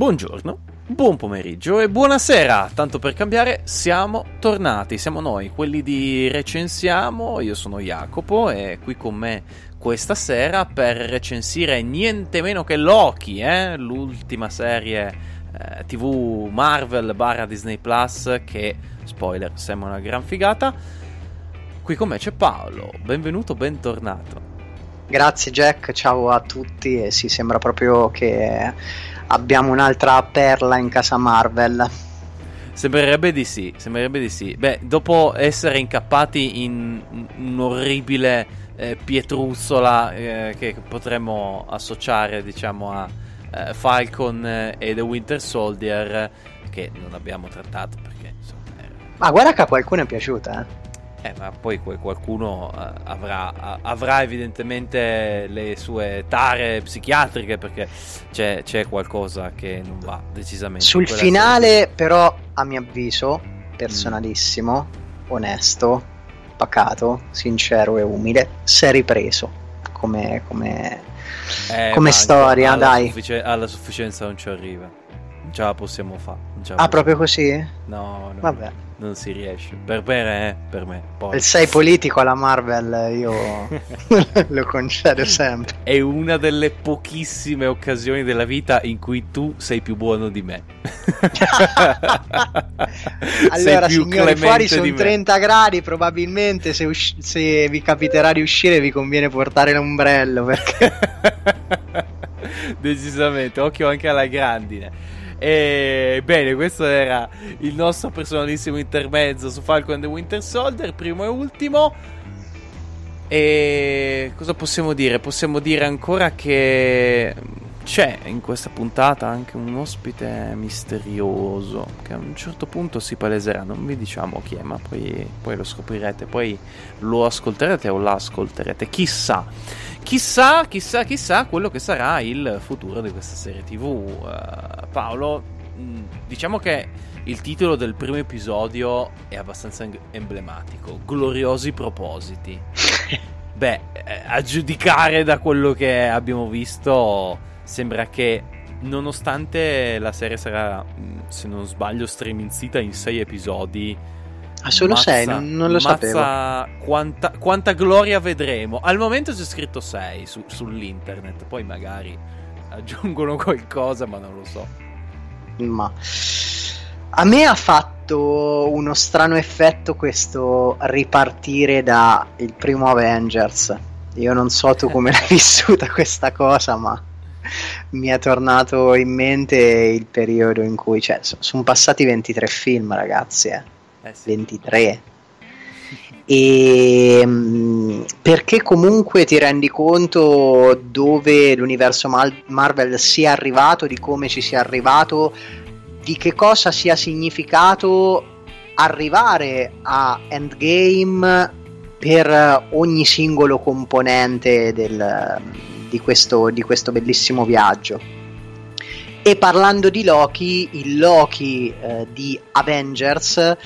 Buongiorno, buon pomeriggio e buonasera. Tanto per cambiare, siamo tornati. Siamo noi, quelli di Recensiamo. Io sono Jacopo e qui con me questa sera per recensire niente meno che Loki, eh? l'ultima serie eh, TV Marvel barra Disney Plus che, spoiler, sembra una gran figata. Qui con me c'è Paolo. Benvenuto, bentornato. Grazie Jack, ciao a tutti e si sembra proprio che abbiamo un'altra perla in casa Marvel. Sembrerebbe di sì, sembrerebbe di sì. Beh, dopo essere incappati in un orribile eh, pietruzzola eh, che potremmo associare, diciamo, a eh, Falcon e The Winter Soldier, che non abbiamo trattato perché insomma. Ma guarda che a qualcuno è piaciuta, eh. Eh, ma poi qualcuno uh, avrà, avrà, evidentemente le sue tare psichiatriche perché c'è, c'è qualcosa che non va decisamente. Sul finale, serie. però, a mio avviso, personalissimo, onesto, pacato, sincero e umile, si è ripreso come, come, eh, come storia, alla dai. Suffici- alla sufficienza non ci arriva. Non ce la possiamo fare. Ah, proprio così? No, no. Vabbè non si riesce. Per me, eh, per me. Poi. Il sei politico alla Marvel io lo concedo sempre. È una delle pochissime occasioni della vita in cui tu sei più buono di me. allora, signori, fuori sono 30 gradi, probabilmente se, usci- se vi capiterà di uscire vi conviene portare l'ombrello perché... Decisamente, occhio anche alla grandine. E bene, questo era il nostro personalissimo intermezzo su Falcon and the Winter Soldier, primo e ultimo. E cosa possiamo dire? Possiamo dire ancora che c'è in questa puntata anche un ospite misterioso che a un certo punto si paleserà. Non vi diciamo chi è, ma poi, poi lo scoprirete, poi lo ascolterete o la ascolterete. Chissà. Chissà, chissà, chissà quello che sarà il futuro di questa serie TV. Uh, eh, Paolo, mm, diciamo che il titolo del primo episodio è abbastanza emblematico: Gloriosi propositi. Beh, eh, a giudicare da quello che abbiamo visto, sembra che nonostante la serie sarà, mm, se non sbaglio, streminzita in sei episodi Ah, solo 6, non, non, lo sapevo. Quanta, quanta, gloria vedremo. Al momento c'è scritto 6 su, sull'internet, poi magari aggiungono qualcosa, ma non lo so. Ma a me ha fatto uno strano effetto questo ripartire da il primo Avengers. Io non so tu come l'hai vissuta questa cosa, ma mi è tornato in mente il periodo in cui, cioè, sono passati 23 film, ragazzi, eh eh sì. 23 e mm, perché comunque ti rendi conto dove l'universo Mal- Marvel sia arrivato, di come ci sia arrivato, di che cosa sia significato arrivare a Endgame per ogni singolo componente del, di, questo, di questo bellissimo viaggio. E parlando di Loki, il Loki eh, di Avengers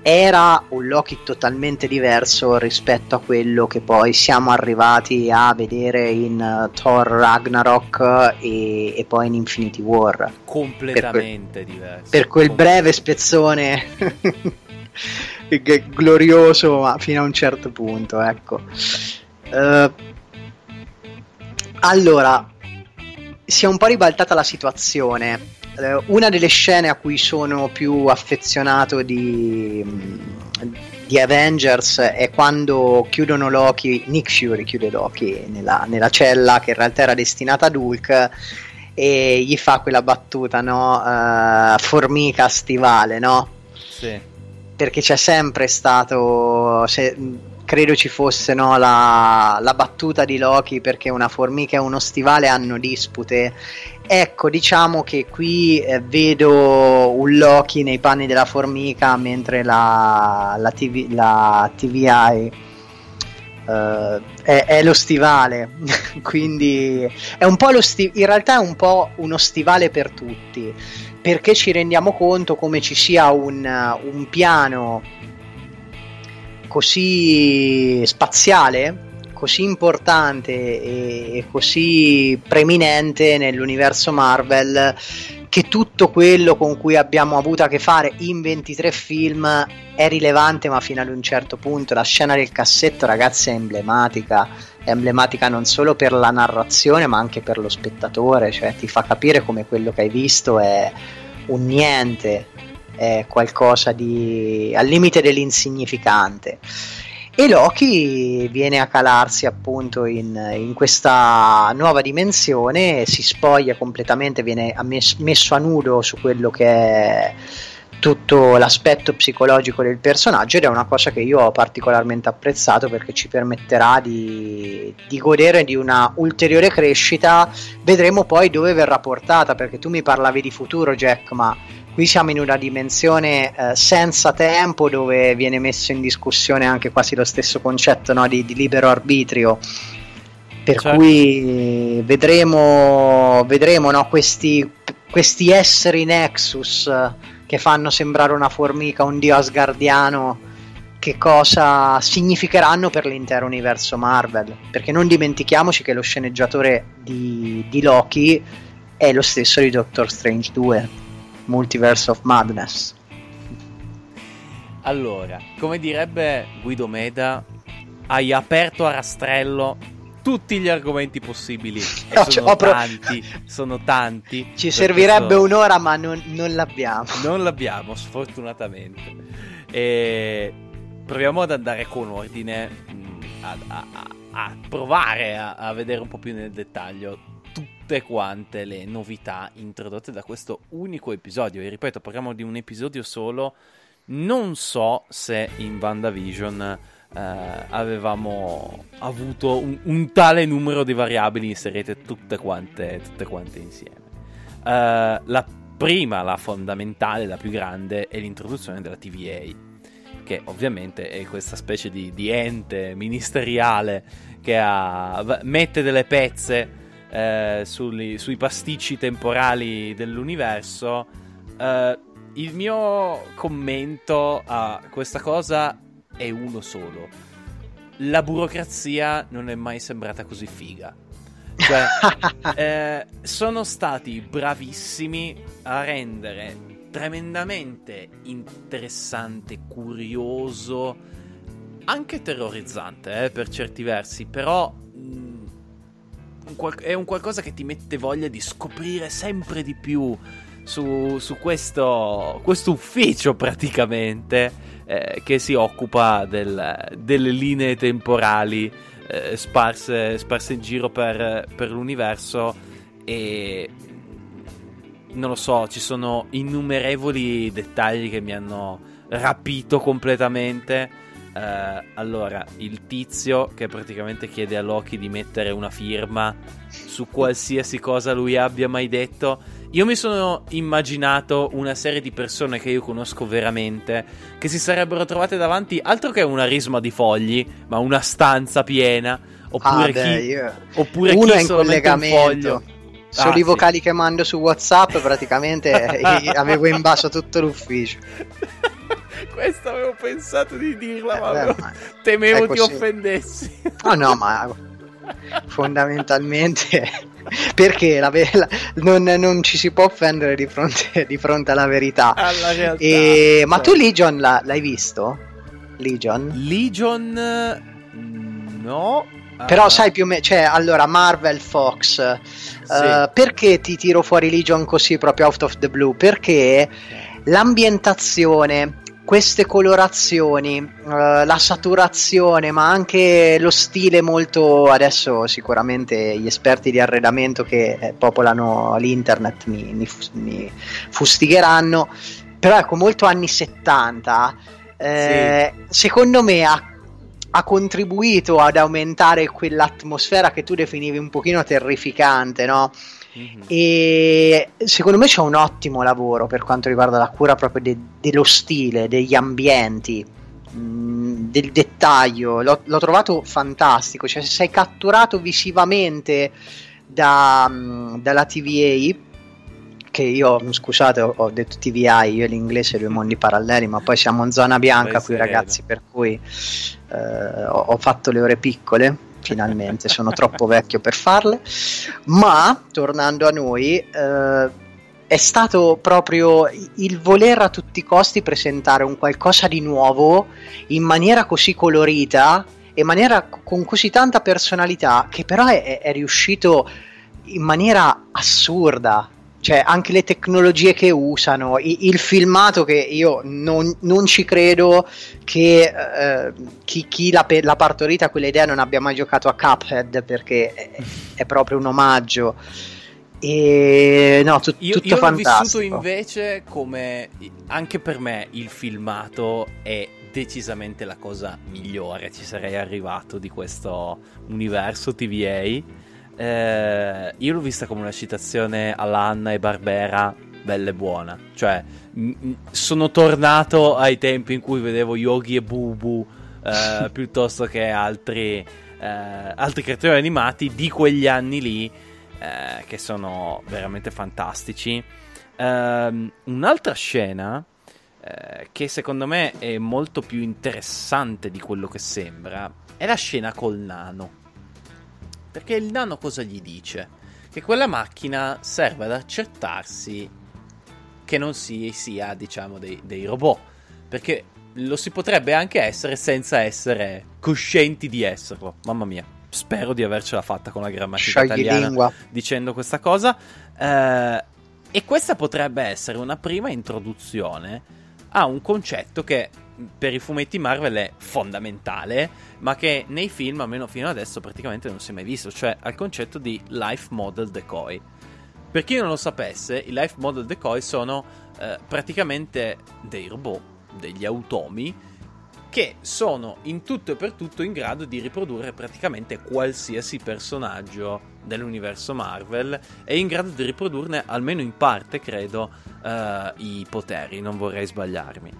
era un Loki totalmente diverso rispetto a quello che poi siamo arrivati a vedere in uh, Thor Ragnarok e, e, poi in Infinity War. Completamente per quel, diverso. Per quel breve spezzone glorioso, ma fino a un certo punto, ecco. Uh, allora, si è un po' ribaltata la situazione eh, una delle scene a cui sono più affezionato di, di, Avengers è quando chiudono Loki, Nick Fury chiude Loki nella, nella cella che in realtà era destinata ad Hulk e gli fa quella battuta, no? Uh, formica stivale, no? Sì. Perché c'è sempre stato... Se, credo ci fosse no, la, la, battuta di Loki perché una formica e uno stivale hanno dispute. Ecco, diciamo che qui eh, vedo un Loki nei panni della formica mentre la, la, TV, la TVI Uh, è, è, lo stivale, quindi è un po' lo sti- in realtà è un po' uno stivale per tutti, perché ci rendiamo conto come ci sia un, un piano così spaziale, così importante e, così preeminente nell'universo Marvel che tutto quello con cui abbiamo avuto a che fare in 23 film è rilevante ma fino ad un certo punto. La scena del cassetto ragazzi è emblematica. È emblematica non solo per la narrazione ma anche per lo spettatore cioè ti fa capire come quello che hai visto è un niente è qualcosa di al limite dell'insignificante. E Loki viene a calarsi appunto in, in questa nuova dimensione, si spoglia completamente, viene messo a nudo su quello che è tutto l'aspetto psicologico del personaggio ed è una cosa che io ho particolarmente apprezzato perché ci permetterà di, di, godere di una ulteriore crescita vedremo poi dove verrà portata perché tu mi parlavi di futuro Jack ma qui siamo in una dimensione eh, senza tempo dove viene messo in discussione anche quasi lo stesso concetto no, di, di, libero arbitrio. Per certo. cui vedremo, vedremo no, questi, questi, esseri Nexus che fanno sembrare una formica, un dio asgardiano, che cosa significheranno per l'intero universo Marvel. Perché non dimentichiamoci che lo sceneggiatore di, di Loki è lo stesso di Doctor Strange 2 Multiverse of Madness. Allora, come direbbe Guido Meda, hai aperto a rastrello tutti gli argomenti possibili. No, sono pro... tanti, sono tanti. Ci servirebbe sono... un'ora, ma non, non, l'abbiamo. Non l'abbiamo, sfortunatamente. E proviamo ad andare con ordine, mm, a, a, a provare a, a vedere un po' più nel dettaglio tutte quante le novità introdotte da questo unico episodio. E ripeto, parliamo di un episodio solo. Non so se in WandaVision eh, avevamo avuto un, un, tale numero di variabili inserite tutte quante, tutte quante insieme. Uh, la prima, la fondamentale, la più grande, è l'introduzione della TVA che ovviamente è questa specie di, di ente ministeriale che ha, mette delle pezze eh, sui, sui, pasticci temporali dell'universo, eh, il mio commento a questa cosa è uno solo. La burocrazia non è mai sembrata così figa. Cioè, eh, sono stati bravissimi a rendere tremendamente interessante, curioso, anche terrorizzante eh, per certi versi, però è un qualcosa che ti mette voglia di scoprire sempre di più su, su questo, questo, ufficio praticamente eh, che si occupa del, delle linee temporali eh, sparse, sparse, in giro per, per l'universo e non lo so, ci sono innumerevoli dettagli che mi hanno rapito completamente Uh, allora, il tizio che praticamente chiede a Loki di mettere una firma su qualsiasi cosa lui abbia mai detto. Io mi sono immaginato una serie di persone che io conosco veramente che si sarebbero trovate davanti altro che una risma di fogli, ma una stanza piena. Oppure ah, chi, beh, io... oppure Uno chi è in collegamento. Sono ah, i vocali sì. che mando su WhatsApp, praticamente avevo invaso tutto l'ufficio. Questo avevo pensato di dirla, eh, ma temevo ti offendessi. No, no, ma fondamentalmente perché la, la, non, non, ci si può offendere di fronte, di fronte alla verità. Alla realtà, e, cioè. Ma tu Legion la, l'hai visto? Legion? Legion no. Però uh, sai più o meno, cioè allora Marvel Fox, sì. uh, perché ti tiro fuori Legion così proprio out of the blue? Perché l'ambientazione, queste colorazioni, uh, la saturazione, ma anche lo stile molto adesso sicuramente gli esperti di arredamento che eh, popolano l'internet mi, mi, mi, fustigheranno, però ecco molto anni 70, eh, sì. secondo me ha, ha contribuito ad aumentare quell'atmosfera che tu definivi un pochino terrificante, no? Mm-hmm. E secondo me c'è un ottimo lavoro per quanto riguarda la cura proprio de- dello stile, degli ambienti, mh, mm, del dettaglio. L'ho, l'ho, trovato fantastico, cioè se sei catturato visivamente da, mh, mm, dalla TVA che io, scusate, ho, ho detto TVI, io e l'inglese due mondi paralleli, ma poi siamo in zona bianca qui ragazzi, per cui eh, ho, ho fatto le ore piccole, finalmente, sono troppo vecchio per farle, ma tornando a noi... Eh, è stato proprio il voler a tutti i costi presentare un qualcosa di nuovo in maniera così colorita e maniera con così tanta personalità che però è, è riuscito in maniera assurda cioè anche le tecnologie che usano, il, il filmato che io non, non ci credo che eh, chi, chi l'ha, l'ha, partorita quell'idea non abbia mai giocato a Cuphead perché è, è proprio un omaggio. E no, tu, io, tutto io fantastico. L'ho vissuto invece come anche per me il filmato è decisamente la cosa migliore. Ci sarei arrivato di questo universo TVA eh, io l'ho vista come una citazione all'Anna e Barbera bella e buona. Cioè, m- sono tornato ai tempi in cui vedevo Yogi e Bubu eh, piuttosto che altri, eh, altri creatori animati di quegli anni lì eh, che sono veramente fantastici. Ehm, un'altra scena eh, che secondo me è molto più interessante di quello che sembra è la scena col nano. Perché il nano cosa gli dice? Che quella macchina serve ad accertarsi che non si sia, diciamo, dei, dei robot. Perché lo si potrebbe anche essere senza essere coscienti di esserlo. Mamma mia, spero di avercela fatta con la grammatica Sciogli italiana lingua. dicendo questa cosa. Eh, e questa potrebbe essere una prima introduzione a un concetto che per i fumetti Marvel è fondamentale, ma che nei film, almeno fino adesso, praticamente non si è mai visto, cioè al concetto di life model decoy. Per chi non lo sapesse, i life model decoy sono eh, praticamente dei robot, degli automi, che sono in tutto e per tutto in grado di riprodurre praticamente qualsiasi personaggio dell'universo Marvel e in grado di riprodurne almeno in parte, credo, uh, i poteri, non vorrei sbagliarmi.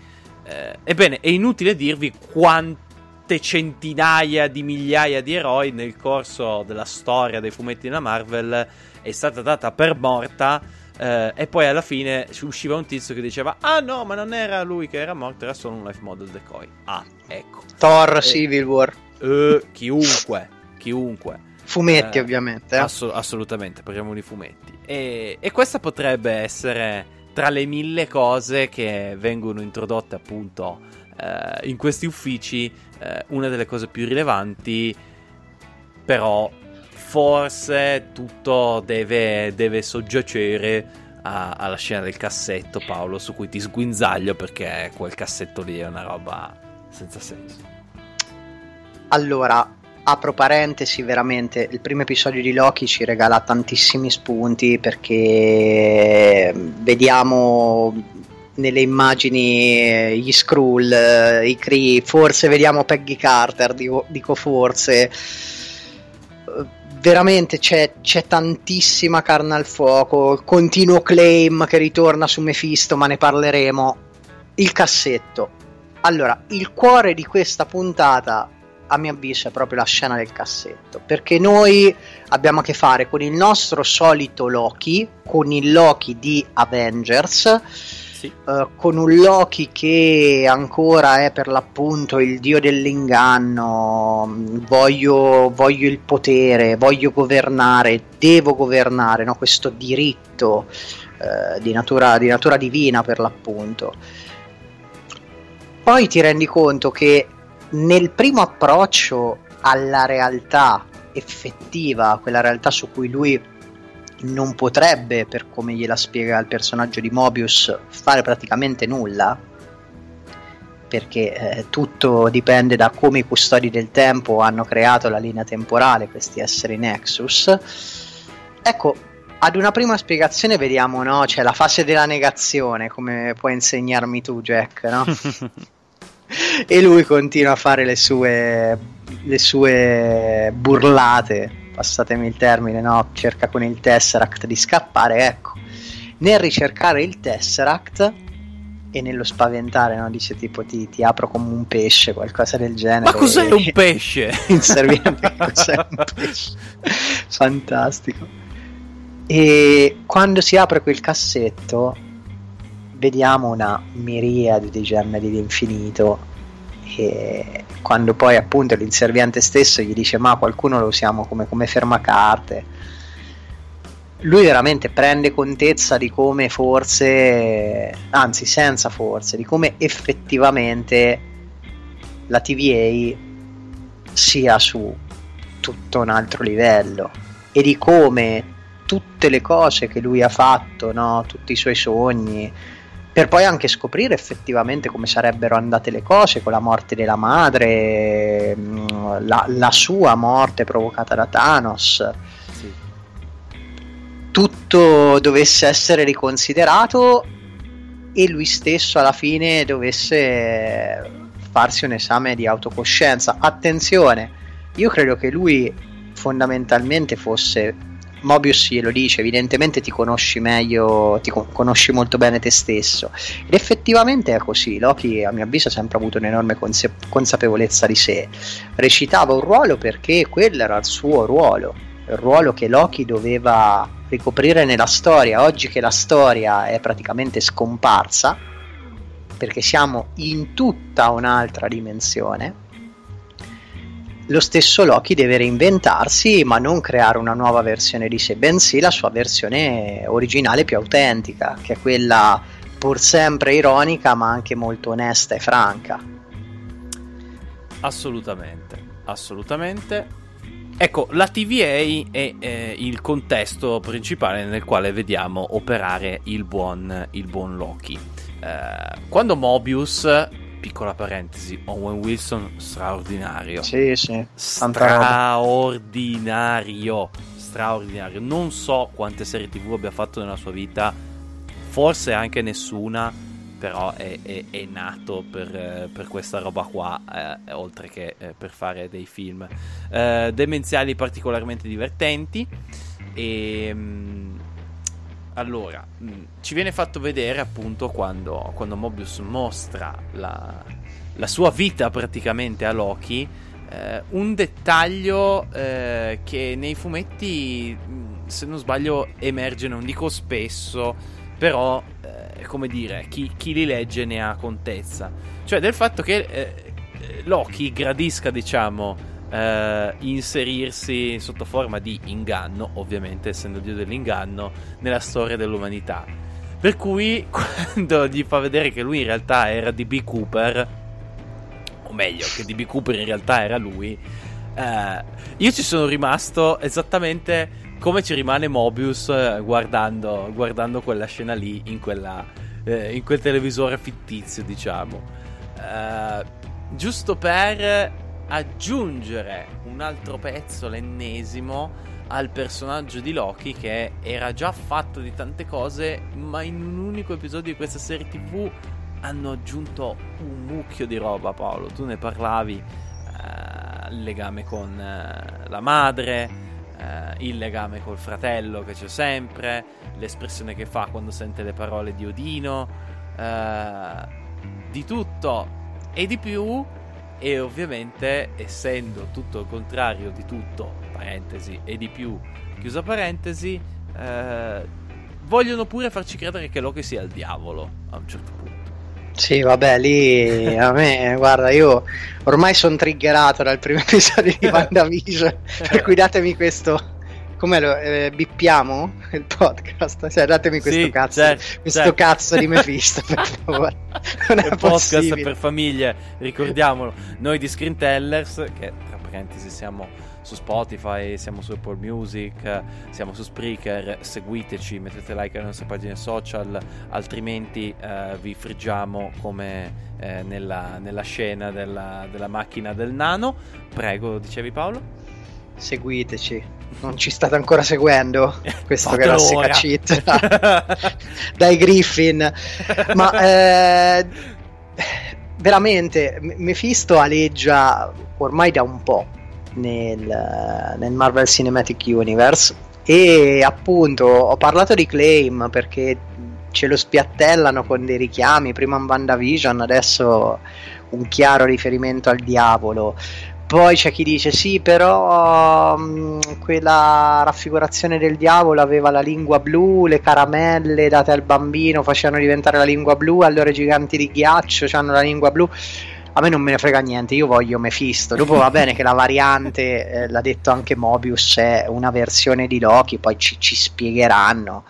Eh, ebbene, è inutile dirvi quante centinaia di migliaia di eroi nel corso della storia dei fumetti della Marvel è stata data per morta. Eh, e poi alla fine usciva un tizio che diceva: Ah no, ma non era lui che era morto, era solo un life model decoy. Ah, ecco. Thor eh, Civil War. Eh, chiunque, chiunque. Fumetti, eh, ovviamente. Eh. Ass- assolutamente, parliamo di fumetti. E, e questa potrebbe essere tra le mille cose che vengono introdotte appunto eh, in questi uffici, eh, una delle cose più rilevanti, però forse tutto deve, deve soggiacere a, alla scena del cassetto, Paolo, su cui ti sguinzaglio perché quel cassetto lì è una roba senza senso. Allora, apro parentesi, veramente il primo episodio di Loki ci regala tantissimi spunti perché vediamo nelle immagini gli Skrull, i Kree, forse vediamo Peggy Carter, dico, dico forse. Veramente c'è, c'è, tantissima carne al fuoco, il continuo claim che ritorna su Mephisto, ma ne parleremo. Il cassetto. Allora, il cuore di questa puntata a mio avviso è proprio la scena del cassetto perché noi abbiamo a che fare con il nostro solito Loki con il Loki di Avengers sì. uh, con un Loki che ancora è per l'appunto il dio dell'inganno voglio, voglio il potere voglio governare devo governare no? questo diritto uh, di, natura, di natura divina per l'appunto poi ti rendi conto che nel primo approccio alla realtà effettiva, quella realtà su cui lui non potrebbe, per come gliela spiega il personaggio di Mobius, fare praticamente nulla, perché eh, tutto dipende da come i custodi del tempo hanno creato la linea temporale, questi esseri Nexus. Ecco, ad una prima spiegazione vediamo, no? C'è la fase della negazione, come puoi insegnarmi tu, Jack, no? e lui continua a fare le sue, le sue burlate, passatemi il termine, no? cerca con il Tesseract di scappare, ecco. Nel ricercare il Tesseract e nello spaventare, no? dice tipo ti, ti, apro come un pesce, qualcosa del genere. Ma cos'è un pesce? Inserviente, cos'è un pesce? Fantastico. E quando si apre quel cassetto, vediamo una miriade di gemme dell'infinito. E quando poi appunto l'inserviente stesso gli dice: Ma qualcuno lo usiamo come, come fermacarte lui veramente prende contezza di come forse, anzi senza forse, di come effettivamente la TVA sia su tutto un altro livello e di come tutte le cose che lui ha fatto, no? tutti i suoi sogni, per poi anche scoprire effettivamente come sarebbero andate le cose con la morte della madre, mm, la, la sua morte provocata da Thanos tutto dovesse essere riconsiderato e lui stesso alla fine dovesse farsi un esame di autocoscienza. Attenzione, io credo che lui fondamentalmente fosse Mobius glielo dice, evidentemente ti conosci meglio, ti conosci molto bene te stesso. Ed effettivamente è così. Loki, a mio avviso, ha sempre avuto un'enorme conse- consapevolezza di sé. Recitava un ruolo perché quello era il suo ruolo, il ruolo che Loki doveva ricoprire nella storia, oggi che la storia è praticamente scomparsa, perché siamo in tutta un'altra dimensione, lo stesso Loki deve reinventarsi, ma non creare una nuova versione di sé, bensì la sua versione originale più autentica, che è quella pur sempre ironica, ma anche molto onesta e franca. Assolutamente, assolutamente. Ecco, la TVA è eh, il contesto principale nel quale vediamo operare il buon, il buon Loki. Eh, quando Mobius, piccola parentesi, Owen Wilson straordinario. Sì, sì. Straordinario. Straordinario. Non so quante serie TV abbia fatto nella sua vita, forse anche nessuna però è, è, è nato per, eh, per, questa roba qua, eh, oltre che eh, per fare dei film eh, demenziali particolarmente divertenti. E mh, mm, allora, mh, mm, ci viene fatto vedere appunto quando, quando Mobius mostra la, la, sua vita praticamente a Loki. Eh, un dettaglio eh, che nei fumetti, mm, se non sbaglio, emerge, non dico spesso, però come dire, chi, chi, li legge ne ha contezza. Cioè del fatto che eh, Loki gradisca, diciamo, eh, inserirsi sotto forma di inganno, ovviamente essendo dio dell'inganno, nella storia dell'umanità. Per cui quando gli fa vedere che lui in realtà era DB Cooper, o meglio, che DB Cooper in realtà era lui, eh, io ci sono rimasto esattamente come ci rimane Mobius eh, guardando, guardando quella scena lì in, quella, eh, in quel televisore fittizio, diciamo. Uh, giusto per aggiungere un altro pezzo, l'ennesimo, al personaggio di Loki che era già fatto di tante cose, ma in un unico episodio di questa serie TV hanno aggiunto un mucchio di roba, Paolo. Tu ne parlavi, uh, il legame con uh, la madre eh, il legame col fratello che c'è sempre, l'espressione che fa quando sente le parole di Odino, eh, di tutto e di più. E ovviamente, essendo tutto il contrario di tutto, parentesi, e di più, chiusa parentesi, eh, vogliono pure farci credere che Loki sia il diavolo a un certo punto. Sì, vabbè, lì a me, guarda, io ormai sono triggerato dal primo episodio di WandaVision, per cui datemi questo. Come lo eh, bippiamo il podcast? Cioè, datemi questo sì, cazzo, certo, questo certo. cazzo di Mephisto, per favore. Non è un podcast per famiglie, ricordiamolo. Noi di Screen Tellers, che tra parentesi siamo su Spotify, siamo su Apple Music, siamo su Spreaker, seguiteci, mettete like alle nostre pagine social, altrimenti eh, vi friggiamo come eh, nella, nella, scena della, della macchina del nano. Prego, dicevi Paolo? Seguiteci, non ci state ancora seguendo questo che era cheat. Dai Griffin. Ma eh, veramente Mephisto aleggia ormai da un po' nel, nel Marvel Cinematic Universe e appunto ho parlato di Claim perché ce lo spiattellano con dei richiami, prima in WandaVision, adesso un chiaro riferimento al diavolo. Poi c'è chi dice sì, però um, quella raffigurazione del diavolo aveva la lingua blu, le caramelle date al bambino facevano diventare la lingua blu, allora i giganti di ghiaccio hanno la lingua blu. A me non me ne frega niente, io voglio Mephisto. Dopo va bene che la variante, eh, l'ha detto anche Mobius, è una versione di Loki, poi ci, ci spiegheranno.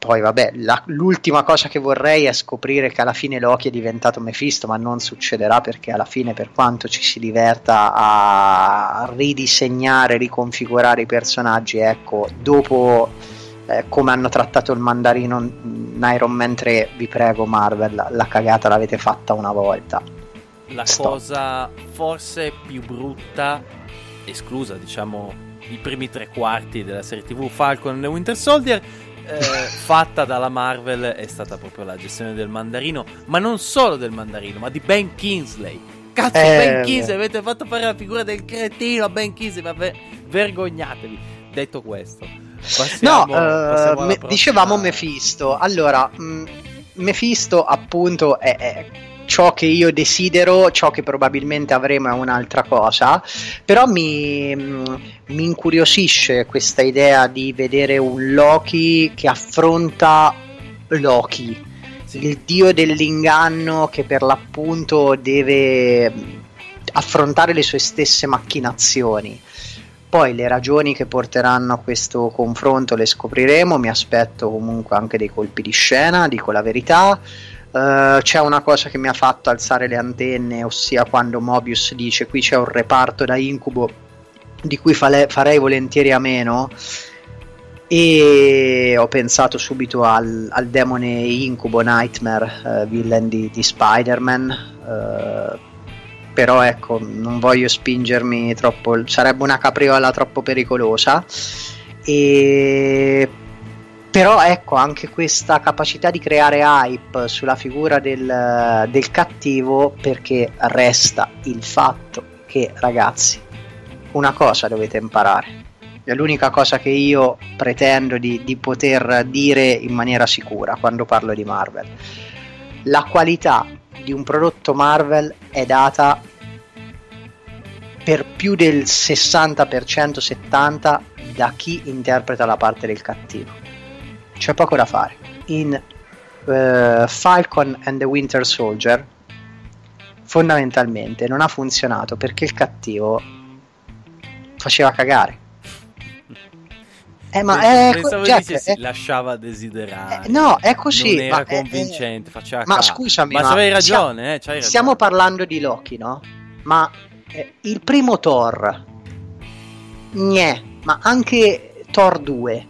Poi vabbè, la, l'ultima cosa che vorrei è scoprire che alla fine Loki è diventato Mephisto, ma non succederà perché alla fine per quanto ci si diverta a ridisegnare, riconfigurare i personaggi, ecco, dopo eh, come hanno trattato il mandarino in Iron Man 3, vi prego Marvel, la, la cagata l'avete fatta una volta. La Stop. cosa forse più brutta, esclusa diciamo i primi tre quarti della serie TV Falcon e Winter Soldier, eh, fatta dalla Marvel è stata proprio la gestione del mandarino, ma non solo del mandarino, ma di Ben Kingsley. Cazzo, eh, Ben Kingsley, avete fatto fare la figura del cretino a Ben Kingsley, ma vergognatevi. Detto questo, passiamo, no, passiamo uh, me, dicevamo Mephisto. Allora, mh, mm, Mephisto appunto è, è ciò che io desidero, ciò che probabilmente avremo è un'altra cosa, però mi, mm, mi incuriosisce questa idea di vedere un Loki che affronta Loki, sì. il dio dell'inganno che per l'appunto deve affrontare le sue stesse macchinazioni. Poi le ragioni che porteranno a questo confronto le scopriremo, mi aspetto comunque anche dei colpi di scena, dico la verità. Uh, c'è una cosa che mi ha fatto alzare le antenne, ossia quando Mobius dice qui c'è un reparto da incubo di cui fale- farei volentieri a meno e ho pensato subito al, al demone incubo Nightmare, uh, villain di, di Spider-Man. Uh, però ecco, non voglio spingermi troppo, sarebbe una capriola troppo pericolosa. E però ecco anche questa capacità di creare hype sulla figura del, del cattivo perché resta il fatto che ragazzi una cosa dovete imparare. È l'unica cosa che io pretendo di, di poter dire in maniera sicura quando parlo di Marvel. La qualità di un prodotto Marvel è data per più del 60% 70% da chi interpreta la parte del cattivo c'è poco da fare. In uh, Falcon and the Winter Soldier fondamentalmente non ha funzionato perché il cattivo faceva cagare. Eh, ma è Pensavo Jack, dicessi, è... lasciava desiderare. Eh, no, è così. Non era convincente, è, faceva Ma scusami, ma, ma avevi ragione, stiamo, eh. Stiamo parlando di Loki, no? Ma eh, il primo Thor, Gne, ma anche Thor 2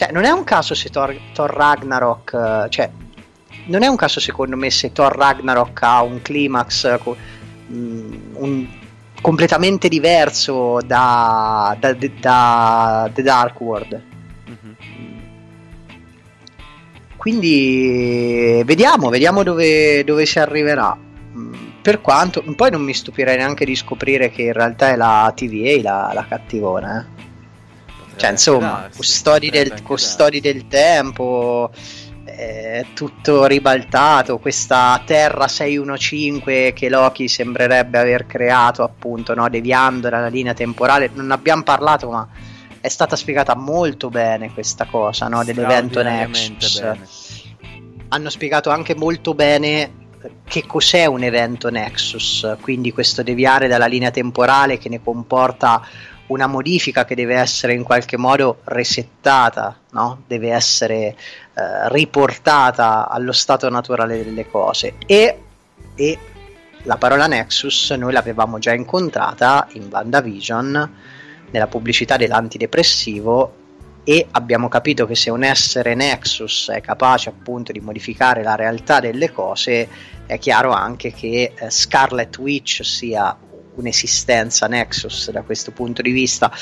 cioè, non è un caso se Thor, Thor Ragnarok. Eh, cioè, non è un caso secondo me se Thor Ragnarok ha un climax mm, un, completamente diverso da, da, da, The Dark World. Mm-hmm. Quindi vediamo, vediamo dove, dove si arriverà. Mm, per quanto poi non mi stupirei neanche di scoprire che in realtà è la TVA la, la cattivona. Eh cioè insomma darsi, custodi, del, custodi del, tempo eh, tutto ribaltato questa terra 615 che Loki sembrerebbe aver creato appunto no, deviando dalla linea temporale. Non abbiamo parlato ma è stata spiegata molto bene questa cosa no, dell'evento Nexus. bene. hanno spiegato anche molto bene che cos'è un evento Nexus, quindi questo deviare dalla linea temporale che ne comporta una modifica che deve essere in qualche modo resettata, no? deve essere eh, riportata allo stato naturale delle cose e, e, la parola Nexus noi l'avevamo già incontrata in WandaVision nella pubblicità dell'antidepressivo e abbiamo capito che se un essere Nexus è capace appunto di modificare la realtà delle cose è chiaro anche che eh, Scarlet Witch sia un'esistenza Nexus da questo punto di vista.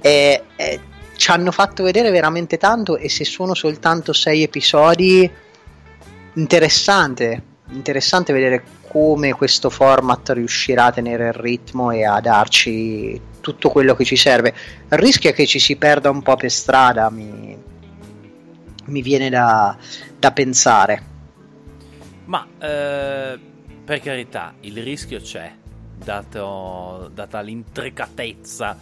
E, e, ci hanno fatto vedere veramente tanto e se sono soltanto sei episodi interessante interessante vedere come questo format riuscirà a tenere il ritmo e a darci tutto quello che ci serve. Il rischio è che ci si perda un po' per strada, mi, mi viene da, da, pensare. Ma eh, per carità, il rischio c'è, dato, data l'intricatezza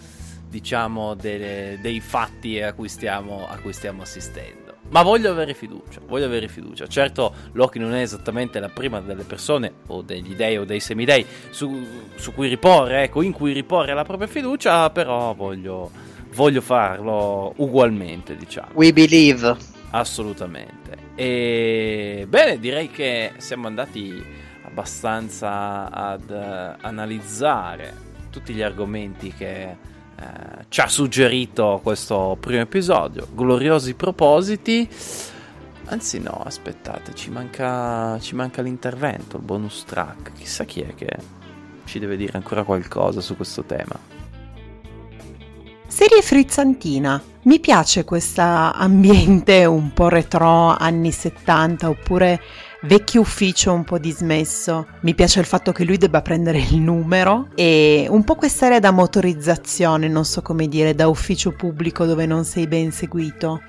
diciamo dei, dei fatti a cui, stiamo, a cui stiamo assistendo. Ma voglio avere fiducia, voglio avere fiducia. Certo, Loki non è esattamente la prima delle persone, o degli dei o dei semidei, su, su cui riporre, ecco, in cui riporre la propria fiducia, però voglio, voglio farlo ugualmente, diciamo. We believe. Assolutamente. E bene, direi che siamo andati abbastanza ad uh, analizzare tutti gli argomenti che eh, ci ha suggerito questo primo episodio. Gloriosi propositi. Anzi, no, aspettate, ci manca, ci manca l'intervento, il bonus track. Chissà chi è che ci deve dire ancora qualcosa su questo tema. Serie frizzantina. Mi piace questo ambiente un po' retro anni 70 oppure vecchio ufficio un po' dismesso. Mi piace il fatto che lui debba prendere il numero e un po' quest'area da motorizzazione, non so come dire, da ufficio pubblico dove non sei ben seguito.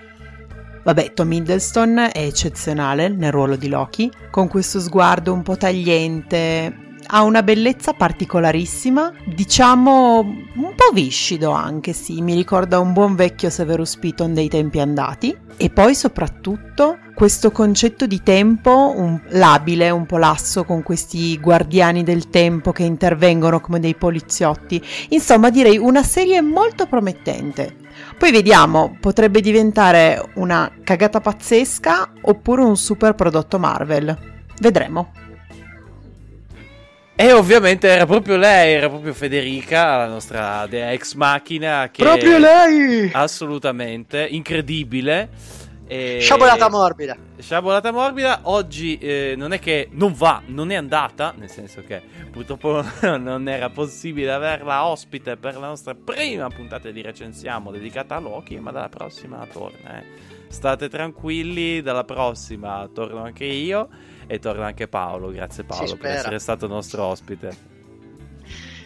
Vabbè, Tom Hiddleston è eccezionale nel ruolo di Loki, con questo sguardo un po' tagliente, ha una bellezza particolarissima, diciamo un po' viscido anche, sì, mi ricorda un buon vecchio Severus Piton dei tempi andati. E poi soprattutto questo concetto di tempo un, labile, un po' lasso con questi guardiani del tempo che intervengono come dei poliziotti. Insomma, direi una serie molto promettente. Poi vediamo, potrebbe diventare una cagata pazzesca oppure un super prodotto Marvel. Vedremo. E ovviamente era proprio lei, era proprio Federica, la nostra dea ex macchina. Che proprio lei! Assolutamente, incredibile. E... Sciabolata morbida. Sciabolata morbida, oggi eh, non è che non va, non è andata, nel senso che purtroppo non era possibile averla ospite per la nostra prima puntata di recensiamo dedicata a Loki, ma dalla prossima torna. Eh. State tranquilli, dalla prossima torno anche io e torna anche Paolo. Grazie Paolo per essere stato nostro ospite.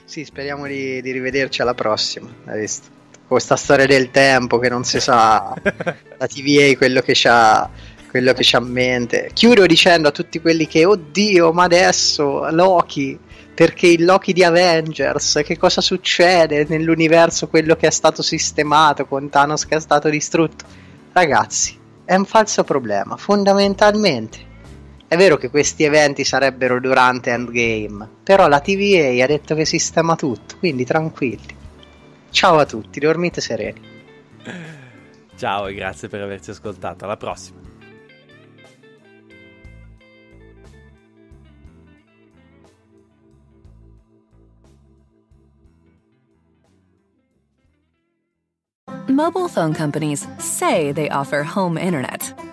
Sì, speriamo di, di rivederci alla prossima. Hai visto? Questa storia del tempo che non si sa, la TVA quello che c'ha quello che c'ha a mente. Chiudo dicendo a tutti quelli che, oddio, ma adesso Loki, perché il Loki di Avengers, che cosa succede nell'universo, quello che è stato sistemato con Thanos che è stato distrutto? Ragazzi, è un falso problema, fondamentalmente è vero che questi eventi sarebbero durante Endgame, però la TVA ha detto che sistema tutto, quindi tranquilli. Ciao a tutti, dormite sereni. Ciao e grazie per averci ascoltato, alla prossima. Mobile phone companies say they offer home internet.